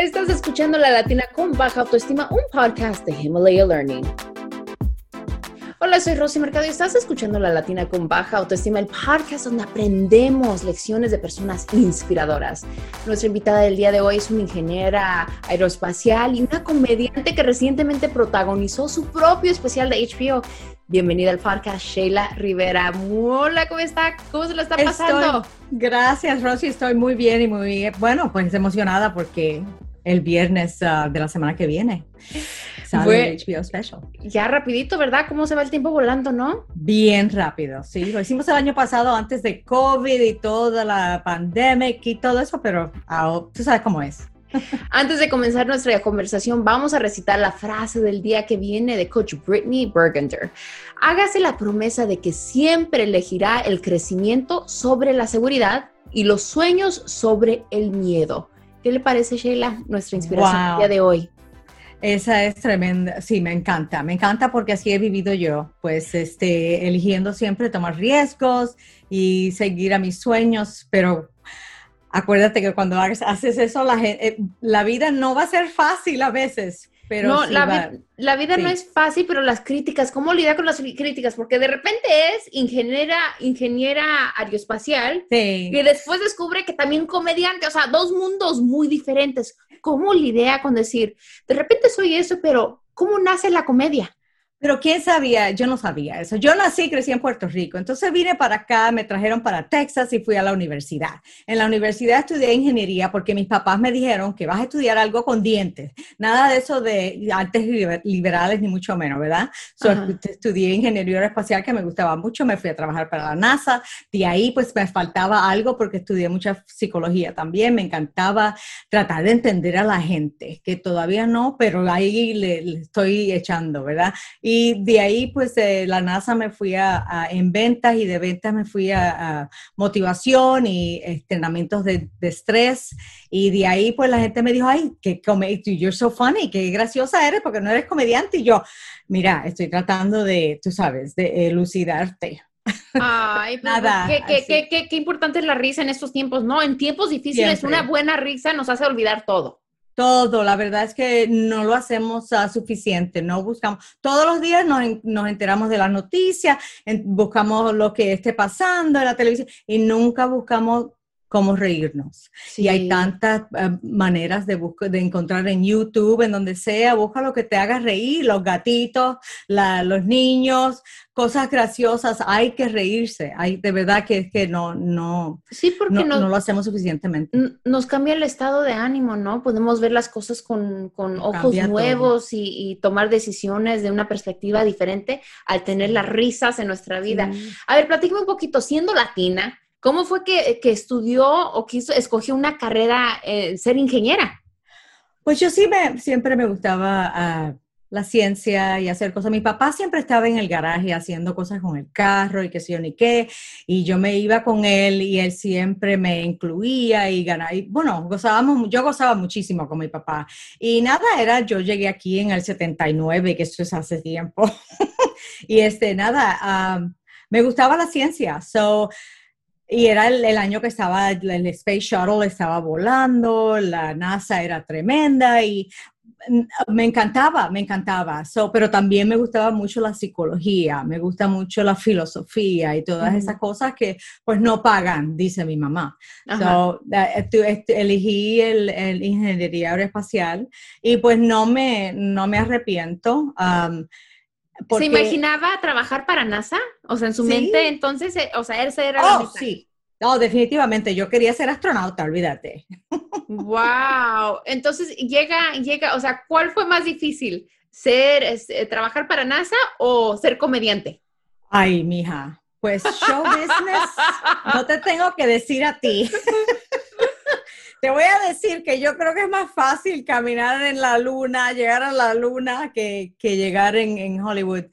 Estás escuchando La Latina con Baja Autoestima, un podcast de Himalaya Learning. Hola, soy Rosy Mercado y estás escuchando La Latina con Baja Autoestima, el podcast donde aprendemos lecciones de personas inspiradoras. Nuestra invitada del día de hoy es una ingeniera aeroespacial y una comediante que recientemente protagonizó su propio especial de HBO. Bienvenida al podcast, Sheila Rivera. Hola, ¿cómo está? ¿Cómo se lo está pasando? gracias, Rosy. Estoy muy bien y muy, bueno, pues emocionada porque el viernes ah, de la semana que viene sale HBO Special. Ya rapidito, ¿verdad? ¿Cómo se va el tiempo volando, no? Bien rápido, sí. Lo hicimos el año pasado antes de COVID y toda la pandemia y todo eso, pero ah, tú sabes cómo es. Antes de comenzar nuestra conversación, vamos a recitar la frase del día que viene de Coach Brittany Burgunder. Hágase la promesa de que siempre elegirá el crecimiento sobre la seguridad y los sueños sobre el miedo. ¿Qué le parece, Sheila, nuestra inspiración día de hoy? Esa es tremenda, sí, me encanta, me encanta porque así he vivido yo, pues este, eligiendo siempre tomar riesgos y seguir a mis sueños, pero acuérdate que cuando haces eso, la, eh, la vida no va a ser fácil a veces. Pero no, la, la, vida no es fácil, pero las críticas, ¿cómo lidiar con las críticas? Porque de repente es ingeniera, ingeniera aeroespacial y después descubre que también comediante, o sea, dos mundos muy diferentes. ¿Cómo lidia con decir, de repente soy eso, pero ¿cómo nace la comedia? Pero quién sabía, yo no sabía eso. Yo nací y crecí en Puerto Rico, entonces vine para acá, me trajeron para Texas y fui a la universidad. En la universidad estudié ingeniería porque mis papás me dijeron que vas a estudiar algo con dientes, nada de eso de artes liberales ni mucho menos, ¿verdad? estudié ingeniería aeroespacial que me gustaba mucho, me fui a trabajar para la NASA, de ahí pues me faltaba algo porque estudié mucha psicología también, me encantaba tratar de entender a la gente, que todavía no, pero ahí le, estoy echando, ¿verdad? Y de ahí, pues, de la NASA me fui a, en ventas y de ventas me fui a, motivación y entrenamientos de, estrés. Y de ahí, pues, la gente me dijo, ay, que you're so funny, qué graciosa eres porque no eres comediante. Y yo, mira, estoy tratando de, tú sabes, de elucidarte. Ay, pues, Nada, qué, qué, qué, qué, importante es la risa en estos tiempos, ¿no? En tiempos difíciles, una buena risa nos hace olvidar todo. Todo, la verdad es que no lo hacemos uh, suficiente, no buscamos, todos los días nos, nos enteramos de las noticias, buscamos lo que esté pasando en la televisión y nunca buscamos cómo reírnos. Y hay tantas uh, maneras de, de encontrar en YouTube, en donde sea, busca lo que te haga reír, los gatitos, los niños, cosas graciosas, hay que reírse, hay de verdad que es que no, no, sí, porque no, lo hacemos suficientemente. Nos cambia el estado de ánimo, ¿no? Podemos ver las cosas con, ojos nuevos y, tomar decisiones de una perspectiva diferente al tener las risas en nuestra vida. A ver, platícame un poquito, siendo latina, ¿cómo fue que, estudió o quiso, escogió una carrera, eh, ser ingeniera? Pues yo sí me, siempre me gustaba... Ah, la ciencia y hacer cosas. Mi papá siempre estaba en el garaje haciendo cosas con el carro y qué sé yo ni qué, y yo me iba con él y él siempre me incluía y ganaba. Y, bueno, gozábamos, yo gozaba muchísimo con mi papá. Y nada, era, yo llegué aquí en el 79, que esto es hace tiempo. y este, nada, me gustaba la ciencia. So, y era el, el, año que estaba, el Space Shuttle estaba volando, la NASA era tremenda y me encantaba, me encantaba. pero también me gustaba mucho la psicología, me gusta mucho la filosofía y todas esas cosas que pues no pagan, dice mi mamá. So, este, elegí el, ingeniería aeroespacial y pues no me, no me arrepiento. Um, ¿Se imaginaba trabajar para NASA? O sea, en su mente entonces, eh, o sea, ese era oh, sí. No, definitivamente, yo quería ser astronauta, olvídate. Wow. Entonces llega, llega, o sea, ¿cuál fue más difícil? ¿Ser, este, trabajar para NASA o ser comediante? Ay, mija, pues show business, no te tengo que decir a ti. te voy a decir que yo creo que es más fácil caminar en la luna, llegar a la luna, que, llegar en, Hollywood.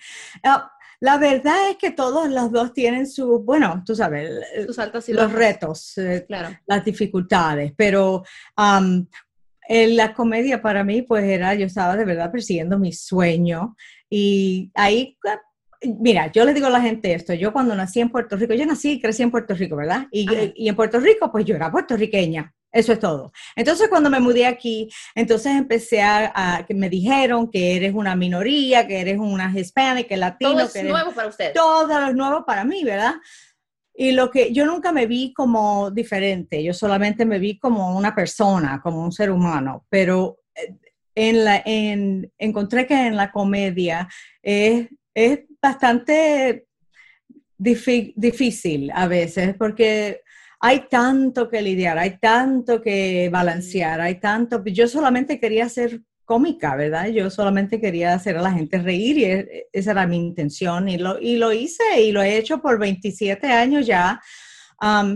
Ah, la verdad es que todos los dos tienen sus, bueno, tú sabes, sus altos y los retos, eh, claro. las dificultades, pero en la comedia para mí, pues era, yo estaba de verdad persiguiendo mi sueño y ahí Mira, yo le digo a la gente esto, yo cuando nací en Puerto Rico, yo nací y crecí en Puerto Rico, ¿verdad? Y, y, en Puerto Rico, pues yo era puertorriqueña, Eso es todo. Entonces, cuando me mudé aquí, entonces empecé a, que me dijeron que eres una minoría, que eres una hispánica, latino. Todo es que nuevo para usted. Todo es nuevo para mí, ¿verdad? Y lo que yo nunca me vi como diferente, yo solamente me vi como una persona, como un ser humano, pero eh, en la, en, encontré que en la comedia es, es bastante difícil a veces porque hay tanto que lidiar, hay tanto que balancear, hay tanto, yo solamente quería ser cómica, ¿verdad? Yo solamente quería hacer a la gente reír y e, esa era mi intención y lo, y lo hice y lo he hecho por 27 años ya.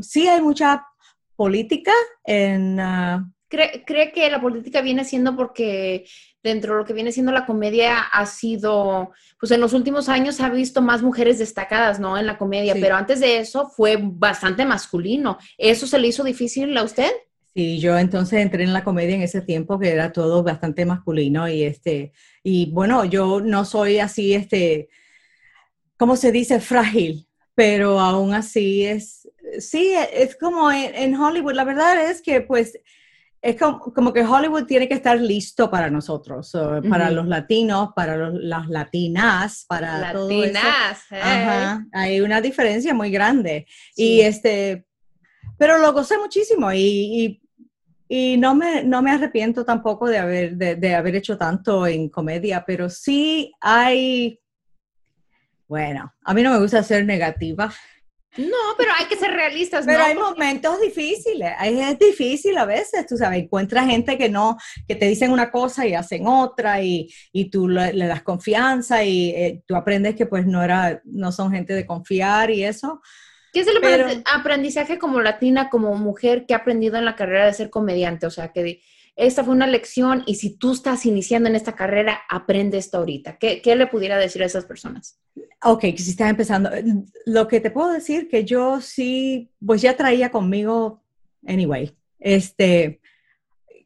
sí hay mucha política en... Ah, ¿Cree, ¿Cree que la política viene siendo porque dentro de lo que viene siendo la comedia ha sido, pues en los últimos años ha visto más mujeres destacadas, ¿no? En la comedia, pero antes de eso fue bastante masculino. ¿Eso se le hizo difícil a usted? Sí, yo entonces entré en la comedia en ese tiempo que era todo bastante masculino y este, y bueno, yo no soy así, este, ¿cómo se dice? Frágil, pero aún así es, sí, es como en Hollywood, la verdad es que pues es como, que Hollywood tiene que estar listo para nosotros, para los latinos, para las latinas, para todo eso. hay una diferencia muy grande. Y este, pero lo gocé muchísimo y, y, no, me, no me arrepiento tampoco de haber, de haber hecho tanto en comedia, pero sí hay, bueno, a mí no me gusta ser negativa. No, pero hay que ser realistas. Pero hay momentos difíciles, es difícil a veces, tú sabes, encuentras gente que no, que te dicen una cosa y hacen otra y, y tú le, das confianza y eh, tú aprendes que pues no era, no son gente de confiar y eso. ¿Qué es el aprendizaje como latina, como mujer que ha aprendido en la carrera de ser comediante? O sea, que esta fue una lección y si tú estás iniciando en esta carrera, aprende esto ahorita. ¿Qué, le pudiera decir a esas personas? Ok, que si estás empezando. Lo que te puedo decir que yo sí, pues ya traía conmigo, anyway, este,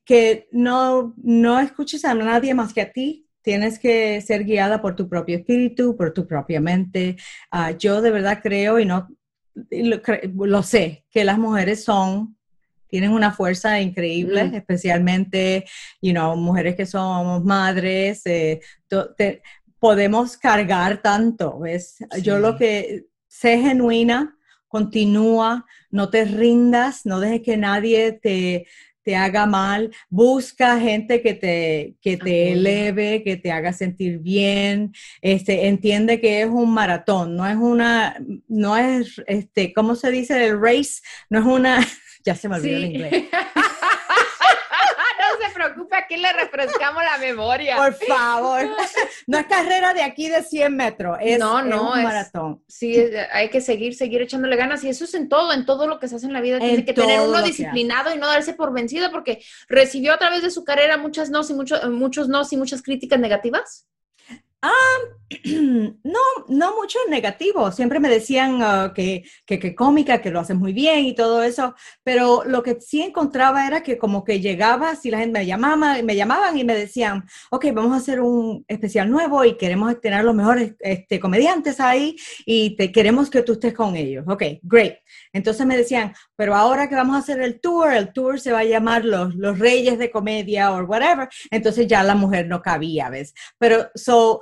que no, no escuches a nadie más que a ti. Tienes que ser guiada por tu propio espíritu, por tu propia mente. Ah, yo de verdad creo y no lo sé, que las mujeres son tienen una fuerza increíble, mm. especialmente, you know, mujeres que somos madres, eh, podemos cargar tanto, ¿ves? Yo lo que sé genuina, continúa, no te rindas, no dejes que nadie te, te haga mal, busca gente que te, que te eleve, que te haga sentir bien, este, entiende que es un maratón, no es una, no es, este, ¿cómo se dice? El race, no es una, ya se me olvidó el inglés. no se preocupe, aquí le refrescamos la memoria. Por favor. No es carrera de aquí de 100 metros, es, no, no, un maratón. Sí, hay que seguir, seguir echándole ganas y eso es en todo, en todo lo que se hace en la vida. Tiene que tener uno disciplinado y no darse por vencido porque recibió a través de su carrera muchas no y muchos, muchos no y muchas críticas negativas. No, no mucho negativo. Siempre me decían ah, que, que, cómica, que lo haces muy bien y todo eso, pero lo que sí encontraba era que como que llegaba, si la gente me llamaba, me llamaban y me decían, ok, vamos a hacer un especial nuevo y queremos tener los mejores este, comediantes ahí y te queremos que tú estés con ellos. Ok, great. Entonces me decían, pero ahora que vamos a hacer el tour, el tour se va a llamar Los, los Reyes de Comedia o whatever. Entonces ya la mujer no cabía, ¿ves? Pero, so,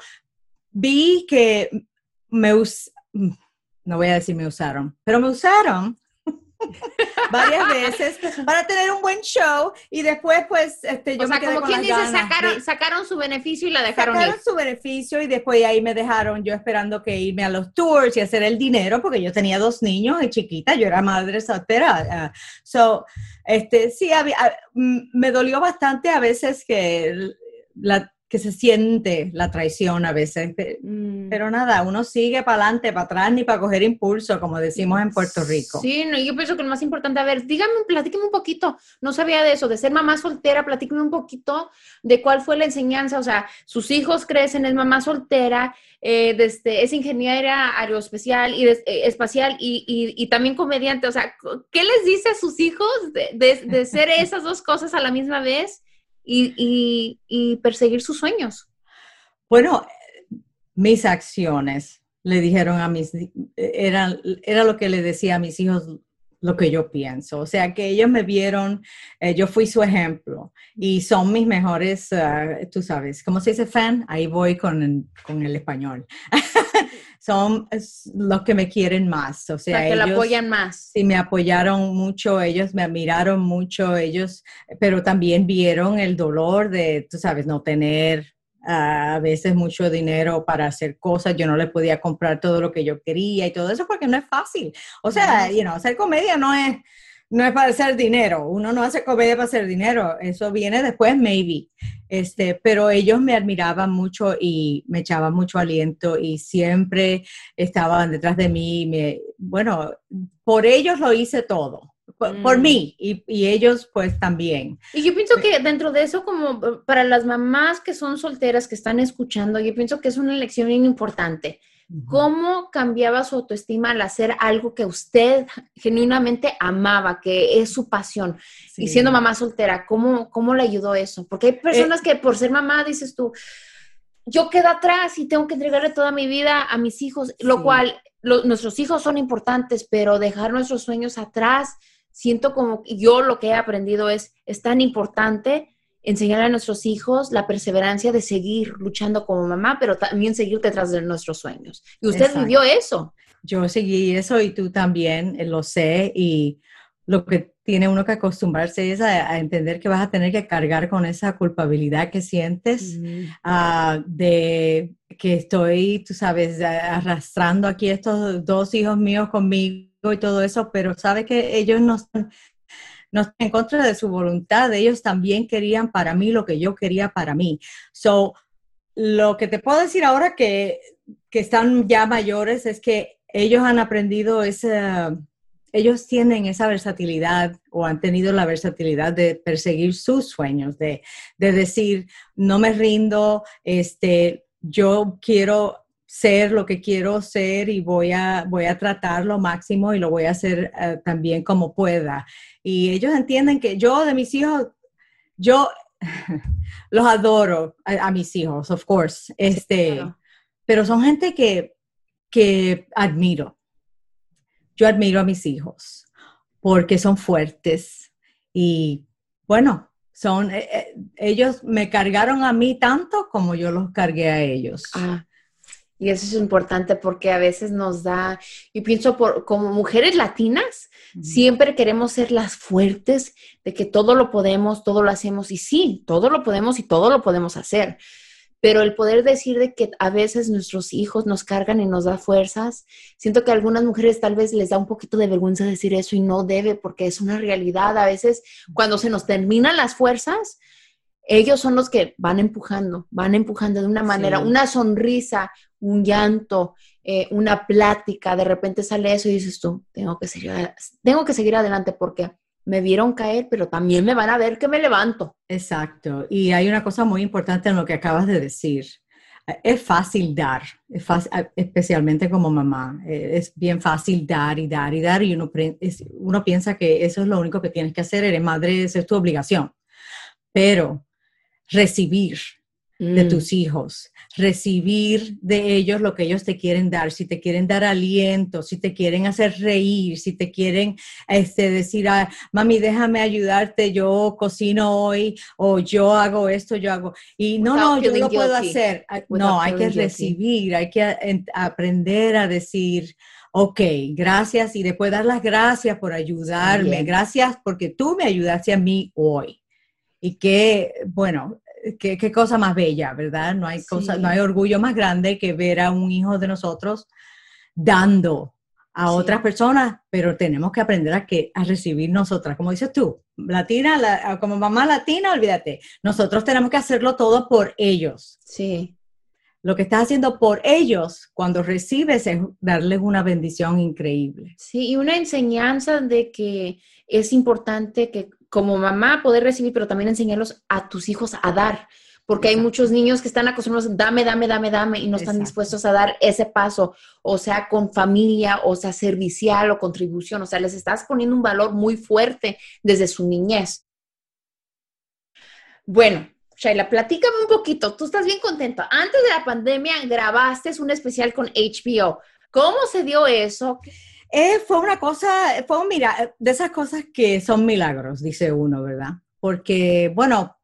vi que me no voy a decir me usaron, pero me usaron varias veces para tener un buen show y después pues este yo o sea, como quien dice sacaron, sacaron su beneficio y la dejaron sacaron su beneficio y después ahí me dejaron yo esperando que irme a los tours y hacer el dinero porque yo tenía dos niños y chiquita yo era madre soltera ah, so este sí me dolió bastante a veces que la que se siente la traición a veces. Mm. Pero nada, uno sigue para adelante, para atrás, ni para coger impulso, como decimos en Puerto Rico. Sí, no, yo pienso que lo más importante, a ver, dígame, platíqueme un poquito, no sabía de eso, de ser mamá soltera, platíqueme un poquito de cuál fue la enseñanza, o sea, sus hijos crecen, es mamá soltera, eh, desde, es ingeniera aeroespacial y eh, espacial y, también comediante, o sea, ¿qué les dice a sus hijos de, de ser esas dos cosas a la misma vez? Y, perseguir sus sueños? Bueno, mis acciones le dijeron a mis, era, era lo que le decía a mis hijos, lo que yo pienso. O sea, que ellos me vieron, eh, yo fui su ejemplo y son mis mejores, ah, tú sabes, ¿cómo se dice fan? Ahí voy con, con el español. son los que me quieren más. O sea, que ellos, apoyan más. Sí, me apoyaron mucho, ellos me admiraron mucho, ellos, pero también vieron el dolor de, tú sabes, no tener a veces mucho dinero para hacer cosas, yo no le podía comprar todo lo que yo quería y todo eso porque no es fácil. O sea, you know, hacer comedia no es, no es para hacer dinero, uno no hace comedia para hacer dinero, eso viene después, maybe. Este, pero ellos me admiraban mucho y me echaban mucho aliento y siempre estaban detrás de mí. Me, bueno, por ellos lo hice todo por, mm. mí y, ellos pues también. Y yo pienso que dentro de eso, como para las mamás que son solteras, que están escuchando, yo pienso que es una lección importante. ¿Cómo cambiaba su autoestima al hacer algo que usted genuinamente amaba, que es su pasión? Y siendo mamá soltera, ¿cómo, ¿cómo le ayudó eso? Porque hay personas eh, que por ser mamá, dices tú, yo quedo atrás y tengo que entregarle toda mi vida a mis hijos, lo cual nuestros hijos son importantes, pero dejar nuestros sueños atrás siento como yo lo que he aprendido es, es tan importante enseñar a nuestros hijos la perseverancia de seguir luchando como mamá, pero también seguir detrás de nuestros sueños. Y usted vivió eso. Yo seguí eso y tú también eh, lo sé y lo que tiene uno que acostumbrarse es a, entender que vas a tener que cargar con esa culpabilidad que sientes ah, de que estoy, tú sabes, arrastrando aquí estos dos hijos míos conmigo y todo eso, pero sabe que ellos no están, no en contra de su voluntad, ellos también querían para mí lo que yo quería para mí. So, lo que te puedo decir ahora que, que están ya mayores es que ellos han aprendido ese, ellos tienen esa versatilidad o han tenido la versatilidad de perseguir sus sueños, de, de decir, no me rindo, este, yo quiero ser lo que quiero ser y voy a, voy a tratar lo máximo y lo voy a hacer eh, también como pueda. Y ellos entienden que yo de mis hijos, yo los adoro a, mis hijos, of course, este, pero son gente que, que admiro. Yo admiro a mis hijos porque son fuertes y bueno, son, eh, eh, ellos me cargaron a mí tanto como yo los cargué a ellos. Ah, y eso es importante porque a veces nos da, y pienso por, como mujeres latinas, siempre queremos ser las fuertes de que todo lo podemos, todo lo hacemos. Y sí, todo lo podemos y todo lo podemos hacer. Pero el poder decir de que a veces nuestros hijos nos cargan y nos da fuerzas, siento que a algunas mujeres tal vez les da un poquito de vergüenza decir eso y no debe porque es una realidad. A veces cuando se nos terminan las fuerzas, ellos son los que van empujando, van empujando de una manera, una sonrisa, un llanto, eh, una plática, de repente sale eso y dices tú, tengo que, seguir, tengo que seguir adelante porque me vieron caer, pero también me van a ver que me levanto. Exacto. Y hay una cosa muy importante en lo que acabas de decir. Es fácil dar, es especialmente como mamá. Eh, es bien fácil dar y dar y dar y uno, uno piensa que eso es lo único que tienes que hacer, eres madre, esa es tu obligación. Pero recibir de mm. tus hijos, recibir de ellos lo que ellos te quieren dar, si te quieren dar aliento, si te quieren hacer reír, si te quieren este, decir, ah, mami, déjame ayudarte, yo cocino hoy o yo hago esto, yo hago. Y no, no, yo lo puedo hacer. No, hay que recibir, hay que aprender a decir, ok, gracias y después dar las gracias por ayudarme, gracias porque tú me ayudaste a mí hoy. Y que, bueno, qué, cosa más bella, ¿verdad? No hay, cosa, no hay orgullo más grande que ver a un hijo de nosotros dando a otras personas, pero tenemos que aprender a, que, a recibir nosotras, como dices tú, latina, como mamá latina, olvídate, nosotros tenemos que hacerlo todo por ellos. Sí. Lo que estás haciendo por ellos cuando recibes es darles una bendición increíble. Sí, y una enseñanza de que es importante que como mamá poder recibir, pero también enseñarlos a tus hijos a dar, porque hay muchos niños que están acostumbrados, dame, dame, dame, dame, y no están dispuestos a dar ese paso, o sea, con familia, o sea, servicial o contribución, o sea, les estás poniendo un valor muy fuerte desde su niñez. Bueno, Shaila, platícame un poquito, tú estás bien contento. Antes de la pandemia grabaste un especial con HBO. ¿Cómo se dio eso? Eh, fue una cosa, fue, mira, de esas cosas que son milagros, dice uno, ¿verdad? Porque, bueno,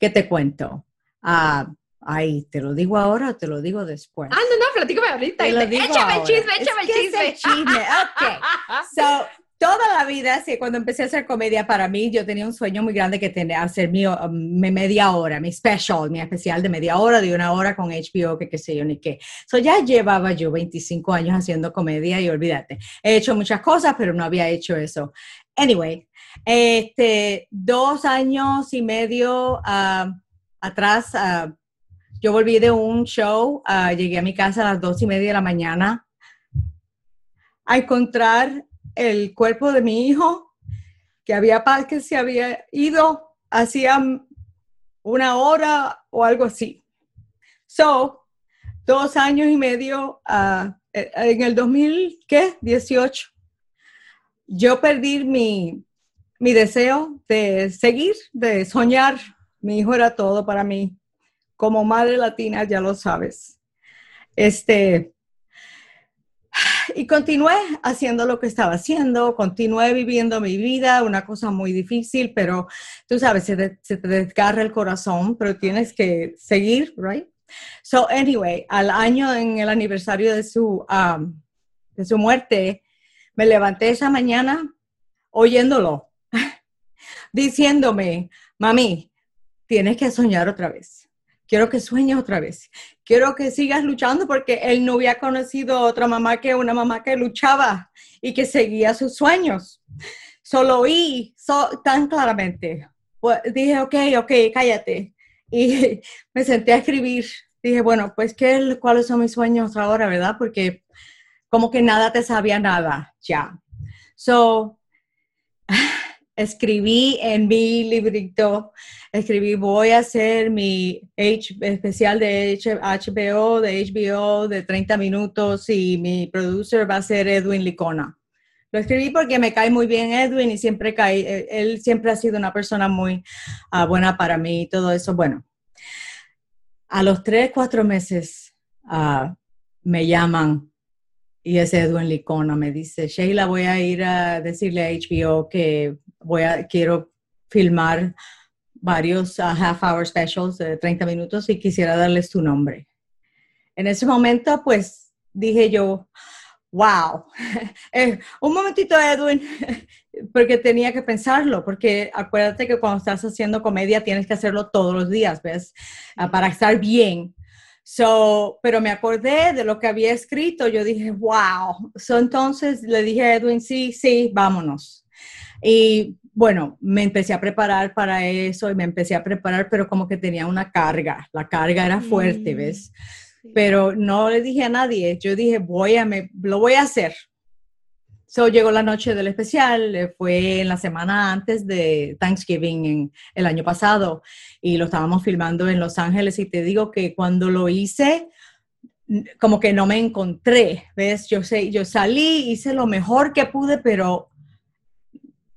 ¿qué te cuento? Ah, ay, ¿te lo digo ahora o te lo digo después? Ah, no, no, platícame ahorita. échame el chisme, échame el chisme. Es chisme. Ok. So, toda la vida, sí, cuando empecé a hacer comedia para mí, yo tenía un sueño muy grande que tenía hacer mi, um, media hora, mi special, mi especial de media hora, de una hora con HBO, que qué sé yo ni qué. So ya llevaba yo 25 años haciendo comedia y olvídate, he hecho muchas cosas, pero no había hecho eso. Anyway, este, dos años y medio uh, atrás, uh, yo volví de un show, uh, llegué a mi casa a las dos y media de la mañana a encontrar el cuerpo de mi hijo, que había paz que se había ido hacía una hora o algo así. So, dos años y medio, uh, en el 2018, yo perdí mi, mi deseo de seguir, de soñar. Mi hijo era todo para mí. Como madre latina, ya lo sabes. Este, y continué haciendo lo que estaba haciendo, continué viviendo mi vida, una cosa muy difícil, pero tú sabes, se te, desgarra el corazón, pero tienes que seguir, right? So, anyway, al año en el aniversario de su, um, de su muerte, me levanté esa mañana oyéndolo, diciéndome, mami, tienes que soñar otra vez. Quiero que sueñes otra vez quiero que sigas luchando porque él no había conocido otra mamá que una mamá que luchaba y que seguía sus sueños. Solo oí tan claramente. Pues, dije, ok, ok, cállate. Y me senté a escribir. Dije, bueno, pues, ¿qué, ¿cuáles son mis sueños ahora, verdad? Porque como que nada te sabía nada ya. So, escribí en mi librito, escribí, voy a hacer mi especial de HBO, de HBO de 30 minutos y mi producer va a ser Edwin Licona. Lo escribí porque me cae muy bien Edwin y siempre cae, eh, él siempre ha sido una persona muy ah, buena para mí y todo eso. Bueno, a los tres, cuatro meses ah, me llaman y es Edwin Licona, me dice, Sheila, voy a ir a decirle a HBO que voy a, quiero filmar varios uh, half hour specials de 30 minutos y quisiera darles tu nombre. En ese momento, pues dije yo, wow, eh, un momentito Edwin, porque tenía que pensarlo, porque acuérdate que cuando estás haciendo comedia tienes que hacerlo todos los días, ¿ves? Ah, para estar bien. So, pero me acordé de lo que había escrito, yo dije, wow. So, entonces le dije a Edwin, sí, sí, vámonos. Y bueno, me empecé a preparar para eso y me empecé a preparar, pero como que tenía una carga, la carga era fuerte, mm, ¿ves? Pero no le dije a nadie, yo dije, voy a, me, lo voy a hacer. So llegó la noche del especial, eh, fue en la semana antes de Thanksgiving en el año pasado y lo estábamos filmando en Los Ángeles y te digo que cuando lo hice, como que no me encontré, ¿ves? Yo sé, yo salí, hice lo mejor que pude, pero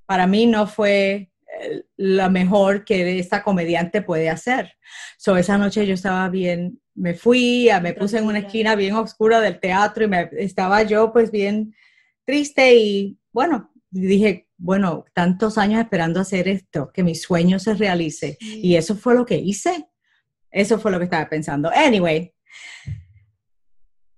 para mí no fue eh, la mejor que esta comediante puede hacer. So, esa noche yo estaba bien, me fui, me puse en una esquina bien oscura del teatro y me, estaba yo pues bien triste y bueno, dije, bueno, tantos años esperando hacer esto, que mi sueño se realice. Y eso fue lo que hice. Eso fue lo que estaba pensando. Anyway,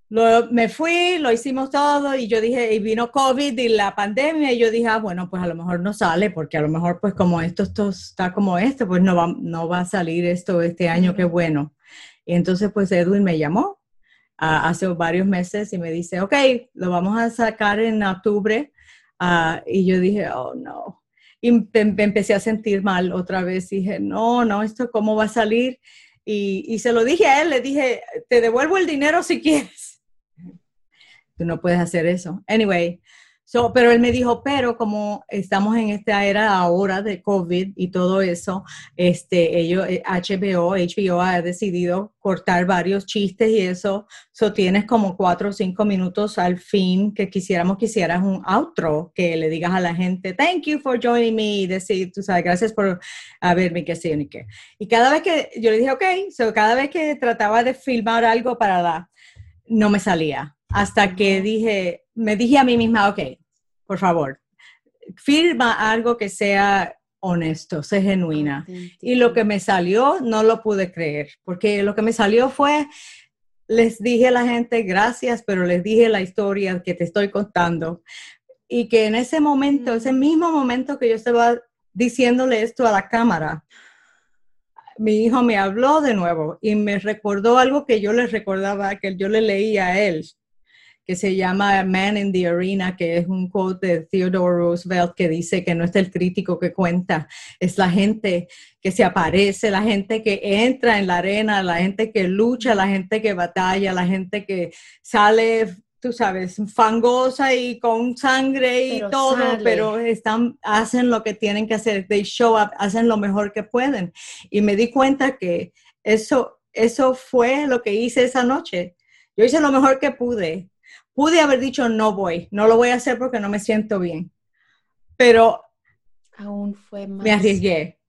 me fui, lo hicimos todo y yo dije, y vino COVID y la pandemia y yo dije, ah, bueno, pues a lo mejor no sale porque a lo mejor pues como esto, esto está como esto, pues no va, no va a salir esto este año, qué bueno. Y entonces pues Edwin me llamó hace varios meses y me dice, ok, lo vamos a sacar en octubre. Ah, y yo dije, oh no. Y me, empecé a sentir mal otra vez. Dije, no, no, esto cómo va a salir. Y, y se lo dije a él, le dije, te devuelvo el dinero si quieres tú no puedes hacer eso. Anyway, so, pero él me dijo, pero como estamos en esta era ahora de COVID y todo eso, este, ellos, HBO, eh, HBO ha decidido cortar varios chistes y eso, so tienes como cuatro o cinco minutos al fin que quisiéramos que hicieras un outro, que le digas a la gente, thank you for joining me, decir, tú sabes, gracias por haberme, que sí, ni qué. Y cada vez que, yo le dije, ok, so cada vez que trataba de filmar algo para la, no me salía hasta que dije, me dije a mí misma, ok, por favor, firma algo que sea honesto, sea genuina. Y lo que me salió no lo pude creer, porque lo que me salió fue, les dije a la gente gracias, pero les dije la historia que te estoy contando. Y que en ese momento, ese mismo momento que yo estaba diciéndole esto a la cámara, mi hijo me habló de nuevo y me recordó algo que yo le recordaba, que yo le leía a él que se llama Man in the Arena, que es un quote de Theodore Roosevelt que dice que no es el crítico que cuenta, es la gente que se aparece, la gente que entra en la arena, la gente que lucha, la gente que batalla, la gente que sale tú sabes, fangosa y con sangre y todo, pero están, hacen lo que tienen que hacer, they show up, hacen lo mejor que pueden. Y me di cuenta que eso, eso fue lo que hice esa noche. Yo hice lo mejor que pude Pude haber dicho no voy, no lo voy a hacer porque no me siento bien. Pero aún fue más. Me arriesgué.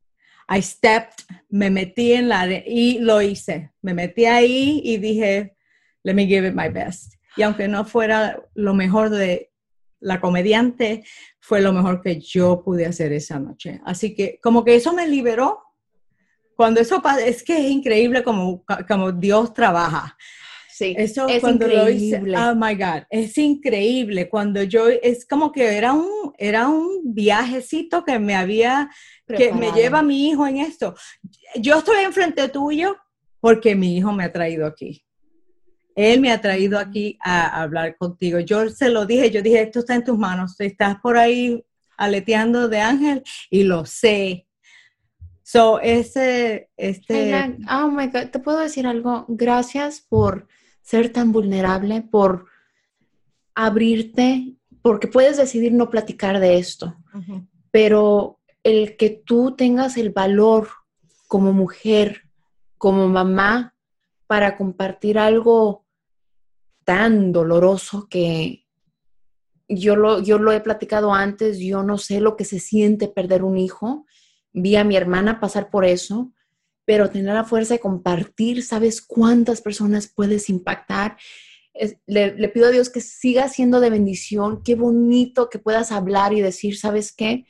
I stepped, me metí en la y lo hice. Me metí ahí y dije, let me give it my best. Y aunque no fuera lo mejor de la comediante, fue lo mejor que yo pude hacer esa noche. Así que como que eso me liberó. Cuando eso pasa, es que es increíble como, como Dios trabaja. Sí, eso es cuando increíble. oh my God, es increíble. Cuando yo, es como que era un, era un viajecito que me había, que me lleva mi hijo en esto. Yo estoy enfrente tuyo porque mi hijo me ha traído aquí. Él me ha traído aquí a, hablar contigo. Yo se lo dije, yo dije, esto está en tus manos, estás por ahí aleteando de ángel y lo sé. So, ese, este... Oh my God, te puedo decir algo. Gracias por ser tan vulnerable, por abrirte, porque puedes decidir no platicar de esto, pero el que tú tengas el valor como mujer, como mamá, para compartir algo tan doloroso que yo lo, yo lo he platicado antes, yo no sé lo que se siente perder un hijo, vi a mi hermana pasar por eso, pero tener la fuerza de compartir, sabes cuántas personas puedes impactar. le, pido a Dios que siga siendo de bendición, qué bonito que puedas hablar y decir, ¿sabes qué?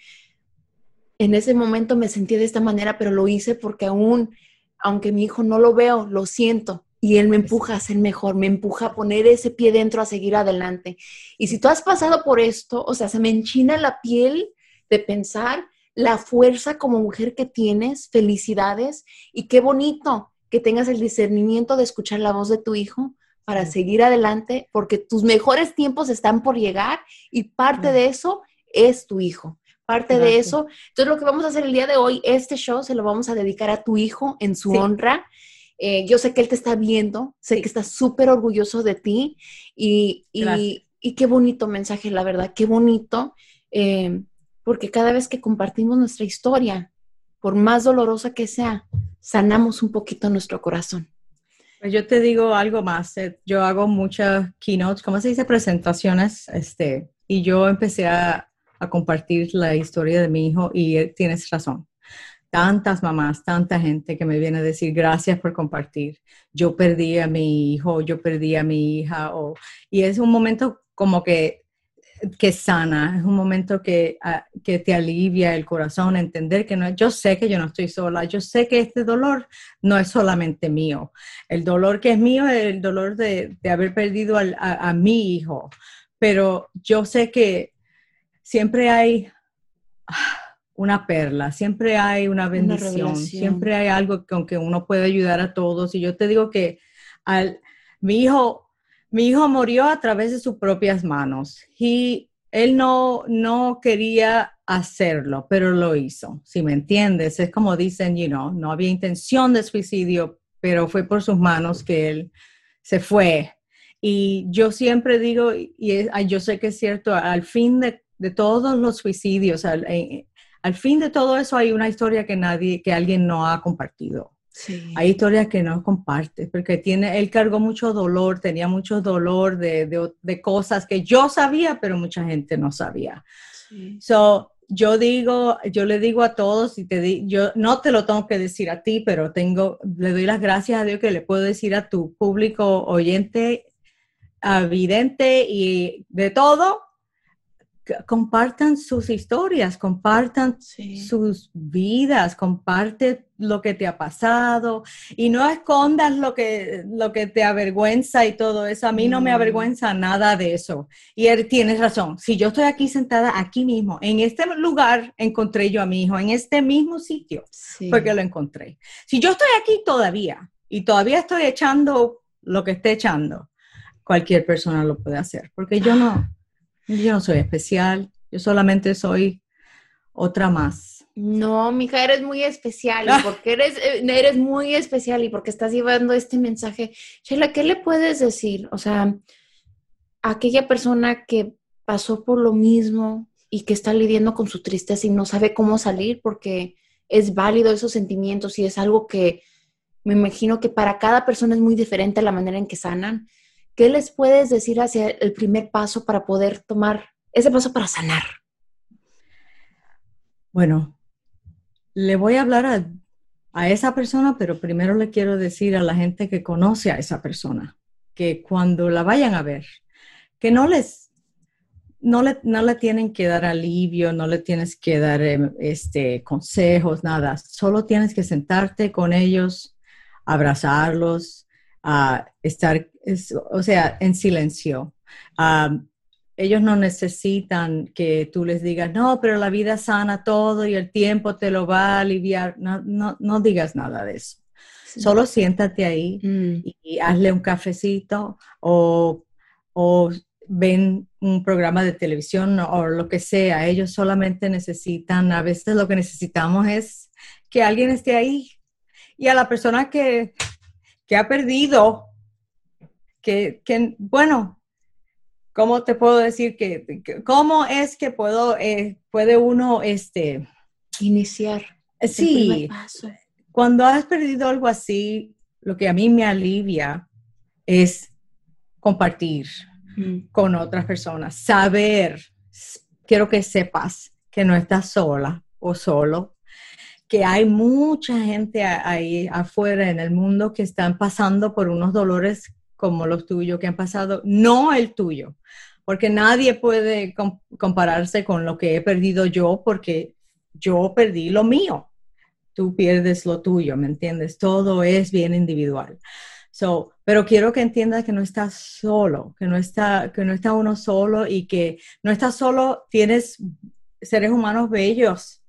En ese momento me sentí de esta manera, pero lo hice porque aún, aunque mi hijo no lo veo, lo siento. Y él me empuja a ser mejor, me empuja a poner ese pie dentro, a seguir adelante. Y si tú has pasado por esto, o sea, se me enchina la piel de pensar la fuerza como mujer que tienes, felicidades y qué bonito que tengas el discernimiento de escuchar la voz de tu hijo para seguir adelante, porque tus mejores tiempos están por llegar y parte de eso es tu hijo. Parte de eso. Entonces, lo que vamos a hacer el día de hoy, este show se lo vamos a dedicar a tu hijo en su honra. Eh, yo sé que él te está viendo, sé que está súper orgulloso de ti y, y, qué bonito mensaje, la verdad, qué bonito. Eh, porque cada vez que compartimos nuestra historia, por más dolorosa que sea, sanamos un poquito nuestro corazón. Pues yo te digo algo más, yo hago muchas keynotes, ¿cómo se dice? Presentaciones, este, y yo empecé a, compartir la historia de mi hijo y eh, tienes razón. Tantas mamás, tanta gente que me viene a decir gracias por compartir. Yo perdí a mi hijo, yo perdí a mi hija, y es un momento como que que sana, es un momento que, ah, que, te alivia el corazón, entender que no, yo sé que yo no estoy sola, yo sé que este dolor no es solamente mío, el dolor que es mío es el dolor de, de haber perdido a, a, mi hijo, pero yo sé que siempre hay una perla, siempre hay una bendición, siempre hay algo con que uno puede ayudar a todos. Y yo te digo que al, mi hijo mi hijo murió a través de sus propias manos. Y él no, no quería hacerlo, pero lo hizo. Si me entiendes, es como dicen, you know, no había intención de suicidio, pero fue por sus manos que él se fue. Y yo siempre digo, y yo sé que es cierto, al fin de, todos los suicidios, al, eh, al, fin de todo eso hay una historia que nadie, que alguien no ha compartido. Hay historias que no compartes, porque tiene, él cargó mucho dolor, tenía mucho dolor de, de, cosas que yo sabía, pero mucha gente no sabía. So, yo digo, yo le digo a todos y te di, yo no te lo tengo que decir a ti, pero tengo, le doy las gracias a Dios que le puedo decir a tu público oyente evidente y de todo, compartan sus historias, compartan sus vidas, comparte lo que te ha pasado y no escondas lo que, lo que te avergüenza y todo eso. A mí no me avergüenza nada de eso. Y él tiene razón. Si yo estoy aquí sentada, aquí mismo, en este lugar encontré yo a mi hijo, en este mismo sitio, porque lo encontré. Si yo estoy aquí todavía y todavía estoy echando lo que esté echando, cualquier persona lo puede hacer, porque yo no yo no soy especial, yo solamente soy otra más. No, mija, eres muy especial y porque eres, eh, eres muy especial y porque estás llevando este mensaje. Sheila, ¿qué le puedes decir? O sea, a aquella persona que pasó por lo mismo y que está lidiando con su tristeza y no sabe cómo salir porque es válido esos sentimientos y es algo que me imagino que para cada persona es muy diferente la manera en que sanan. ¿Qué les puedes decir hacia el primer paso para poder tomar ese paso para sanar? Bueno, le voy a hablar a, esa persona, pero primero le quiero decir a la gente que conoce a esa persona, que cuando la vayan a ver, que no les, no le, no le tienen que dar alivio, no le tienes que dar em, este, consejos, nada, solo tienes que sentarte con ellos, abrazarlos, a estar, o sea, en silencio. ellos no necesitan que tú les digas, no, pero la vida sana todo y el tiempo te lo va a aliviar. No, no, no digas nada de eso. Solo siéntate ahí mm. y, hazle un cafecito o, o ven un programa de televisión o lo que sea. Ellos solamente necesitan, a veces lo que necesitamos es que alguien esté ahí. Y a la persona que que ha perdido, que, bueno, ¿cómo te puedo decir que, cómo es que puedo, eh, puede uno, este, iniciar? Sí, cuando has perdido algo así, lo que a mí me alivia es compartir mm. con otras personas, saber, quiero que sepas que no estás sola o solo, que hay mucha gente ahí afuera en el mundo que están pasando por unos dolores como los tuyos, que han pasado, no el tuyo, porque nadie puede compararse con lo que he perdido yo, porque yo perdí lo mío, tú pierdes lo tuyo, ¿me entiendes? Todo es bien individual. So, pero quiero que entiendas que no estás solo, que no está, que no está uno solo y que no estás solo, tienes seres humanos bellos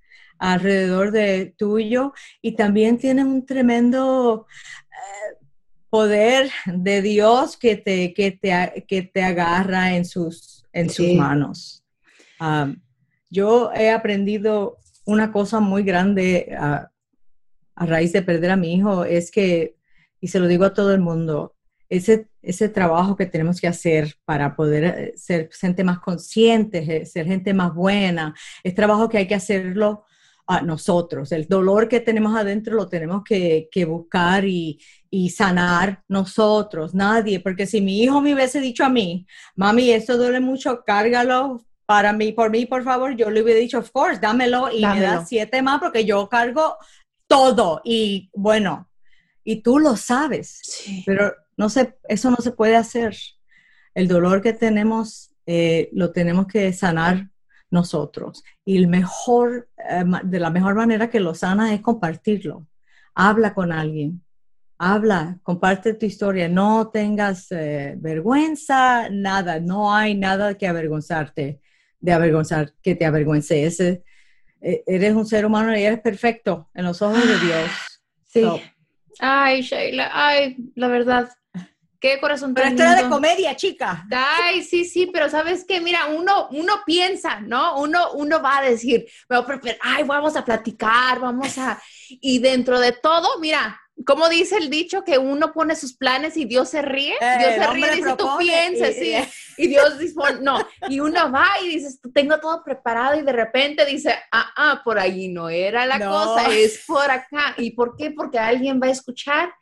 alrededor de tuyo y también tiene un tremendo eh, poder de Dios que te, que te, que te agarra en sus, en sus manos. yo he aprendido una cosa muy grande a raíz de perder a mi hijo, es que, y se lo digo a todo el mundo, ese, ese trabajo que tenemos que hacer para poder eh, ser gente más consciente, ser gente más buena, es trabajo que hay que hacerlo a nosotros. El dolor que tenemos adentro lo tenemos que, buscar y, sanar nosotros, nadie, porque si mi hijo me hubiese dicho a mí, mami, esto duele mucho, cárgalo para mí, por mí, por favor, yo le hubiera dicho, of course, dámelo y me da siete más porque yo cargo todo y bueno, y tú lo sabes, pero no sé, eso no se puede hacer. El dolor que tenemos eh, lo tenemos que sanar nosotros. Y el mejor, eh, de la mejor manera que lo sana es compartirlo. Habla con alguien, habla, comparte tu historia, no tengas eh, vergüenza, nada, no hay nada que avergonzarte, de avergonzar, que te avergüence. Ese, eh, eres un ser humano y eres perfecto en los ojos de Dios. Sí. Ay, Sheila, ay, la verdad, Qué corazón Pero esto era de comedia, chica. Ay, sí, sí, pero sabes que, mira, uno, uno piensa, ¿no? Uno, uno va a decir, ay, vamos a platicar, vamos a. Y dentro de todo, mira, como dice el dicho que uno pone sus planes y Dios se ríe, eh, Dios se ríe y dice, tú pienses, sí, y Dios dice, no, y uno va y dices, tengo todo preparado y de repente dice, ah, ah, por ahí no era la cosa, es por acá. ¿Y por qué? Porque alguien va a escuchar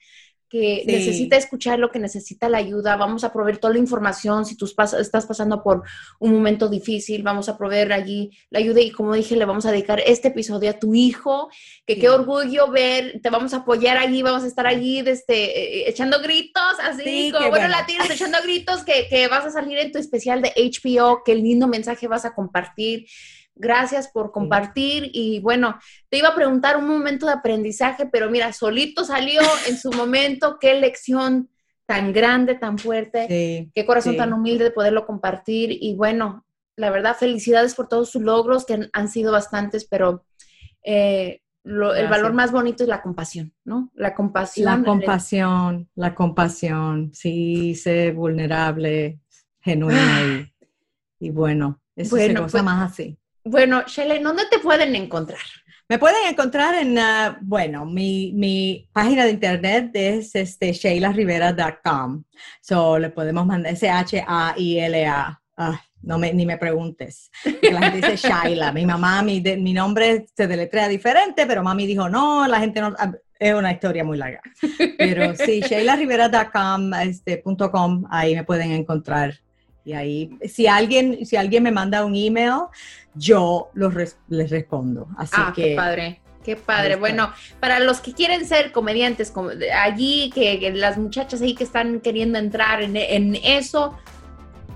que necesita escuchar lo que necesita la ayuda, vamos a proveer toda la información, si tú estás pasando por un momento difícil, vamos a proveer allí la ayuda y como dije, le vamos a dedicar este episodio a tu hijo, que qué orgullo ver, te vamos a apoyar allí, vamos a estar allí desde, eh, echando gritos, así como bueno, latinos, echando gritos, que, que vas a salir en tu especial de HBO, qué lindo mensaje vas a compartir. Gracias por compartir y bueno, te iba a preguntar un momento de aprendizaje, pero mira, solito salió en su momento, qué lección tan grande, tan fuerte, qué corazón tan humilde de poderlo compartir y bueno, la verdad, felicidades por todos sus logros, que han, sido bastantes, pero eh, el valor más bonito es la compasión, ¿no? La compasión. La compasión, la compasión, sí, ser vulnerable, genuina y, bueno, eso bueno, se cosa pues más así. Bueno, Shelley, ¿dónde te pueden encontrar? Me pueden encontrar en, uh, bueno, mi, página de internet es este, sheilarivera.com. So, le podemos mandar ese H-A-I-L-A. Ah, no me, ni me preguntes. La gente dice Shaila. Mi mamá, mi, mi nombre se deletrea diferente, pero mami dijo, no, la gente no... Ah, es una historia muy larga. Pero sí, sheilarivera.com, este, ahí me pueden encontrar y ahí, si alguien, si alguien me manda un email, yo los les respondo. Así ah, que. Qué padre. Qué padre. Bueno, para los que quieren ser comediantes, como allí, que, las muchachas ahí que están queriendo entrar en, eso,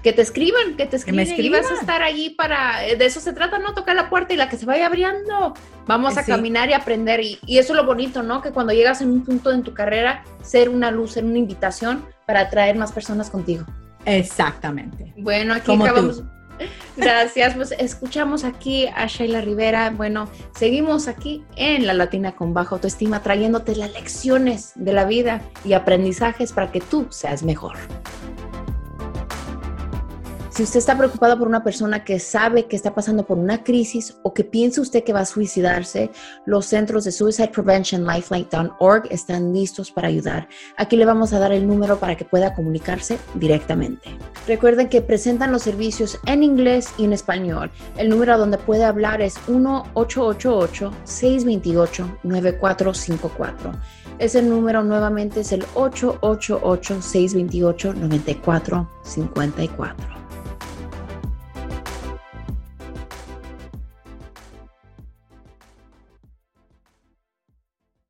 que te escriban, que te escriban, y vas a estar allí para, de eso se trata, no tocar la puerta y la que se vaya abriendo. Vamos a caminar y aprender y, y, eso es lo bonito, ¿no? Que cuando llegas en un punto en tu carrera, ser una luz, ser una invitación para atraer más personas contigo. Exactamente. Bueno, aquí acabamos. Gracias, pues escuchamos aquí a Sheila Rivera. Bueno, seguimos aquí en La Latina con Baja Autoestima trayéndote las lecciones de la vida y aprendizajes para que tú seas mejor. Si usted está preocupado por una persona que sabe que está pasando por una crisis o que piensa usted que va a suicidarse, los centros de Suicide Prevention están listos para ayudar. Aquí le vamos a dar el número para que pueda comunicarse directamente. Recuerden que presentan los servicios en inglés y en español. El número donde puede hablar es 1-888-628-9454. Ese número nuevamente es el 888-628-9454.